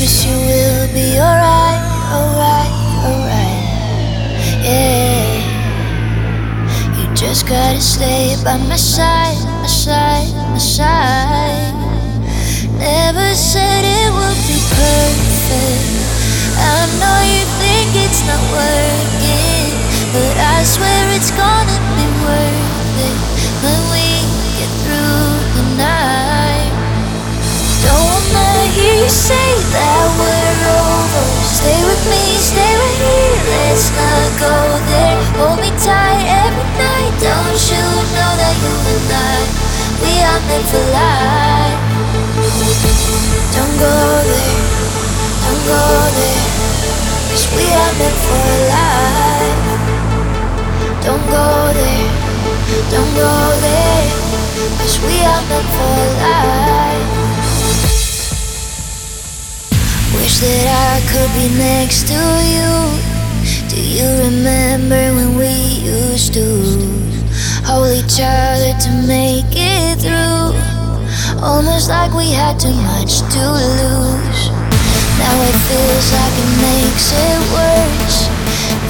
promise you will be alright, alright, alright. Yeah. You just gotta stay by my side, my side, my side. Never said it would be perfect. I know you think it's not working, but I swear it's gonna be worth it when we get through the night. Don't wanna hear you say Don't you know that you and I, we are meant for life. Don't go there, don't go there. Cause we are meant for life. Don't go there, don't go there. Cause we are meant for life. Wish that I could be next to you. Do you remember when we used to hold each other to make it through? Almost like we had too much to lose. Now it feels like it makes it worse.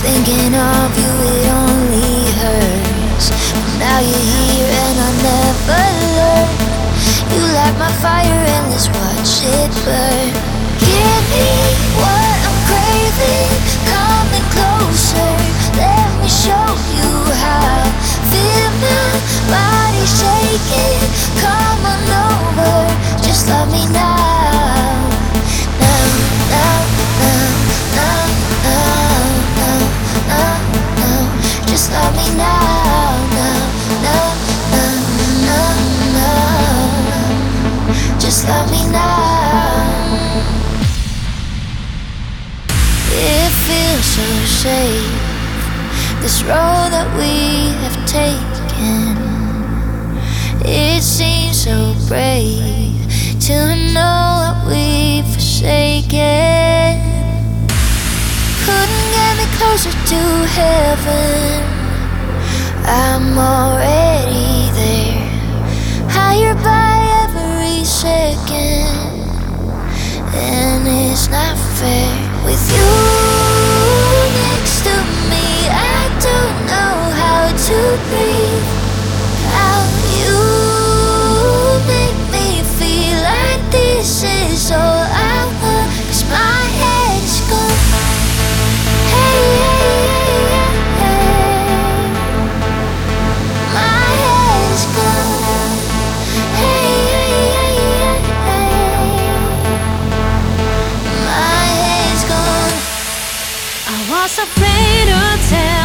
Thinking of you, it only hurts. But now you're here and I never learned. You light my fire and let's watch it burn. Come on over, just love me now. Now, now, now, now, now, now, now, now. Just love me now, now, now, now, now, now. Just love me now. It feels so safe. This road that we have taken. It seems so brave to know that we've forsaken. Couldn't get me closer to heaven. I'm already there, higher by every second, and it's not fair with you Was afraid to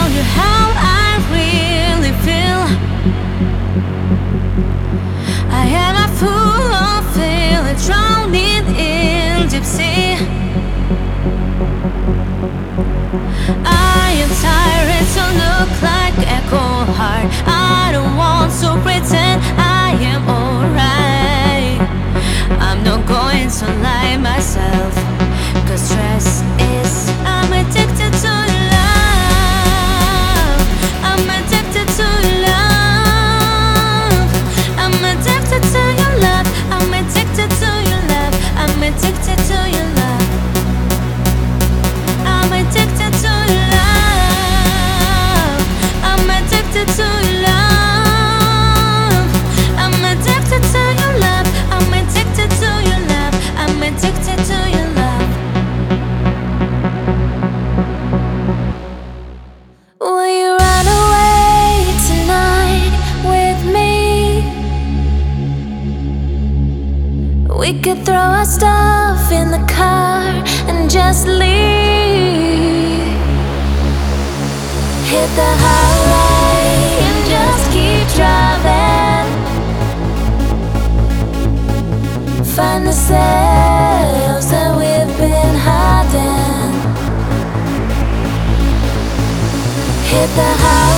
We could throw our stuff in the car and just leave. Hit the highway and just keep driving. Find the selves that we've been hiding. Hit the highway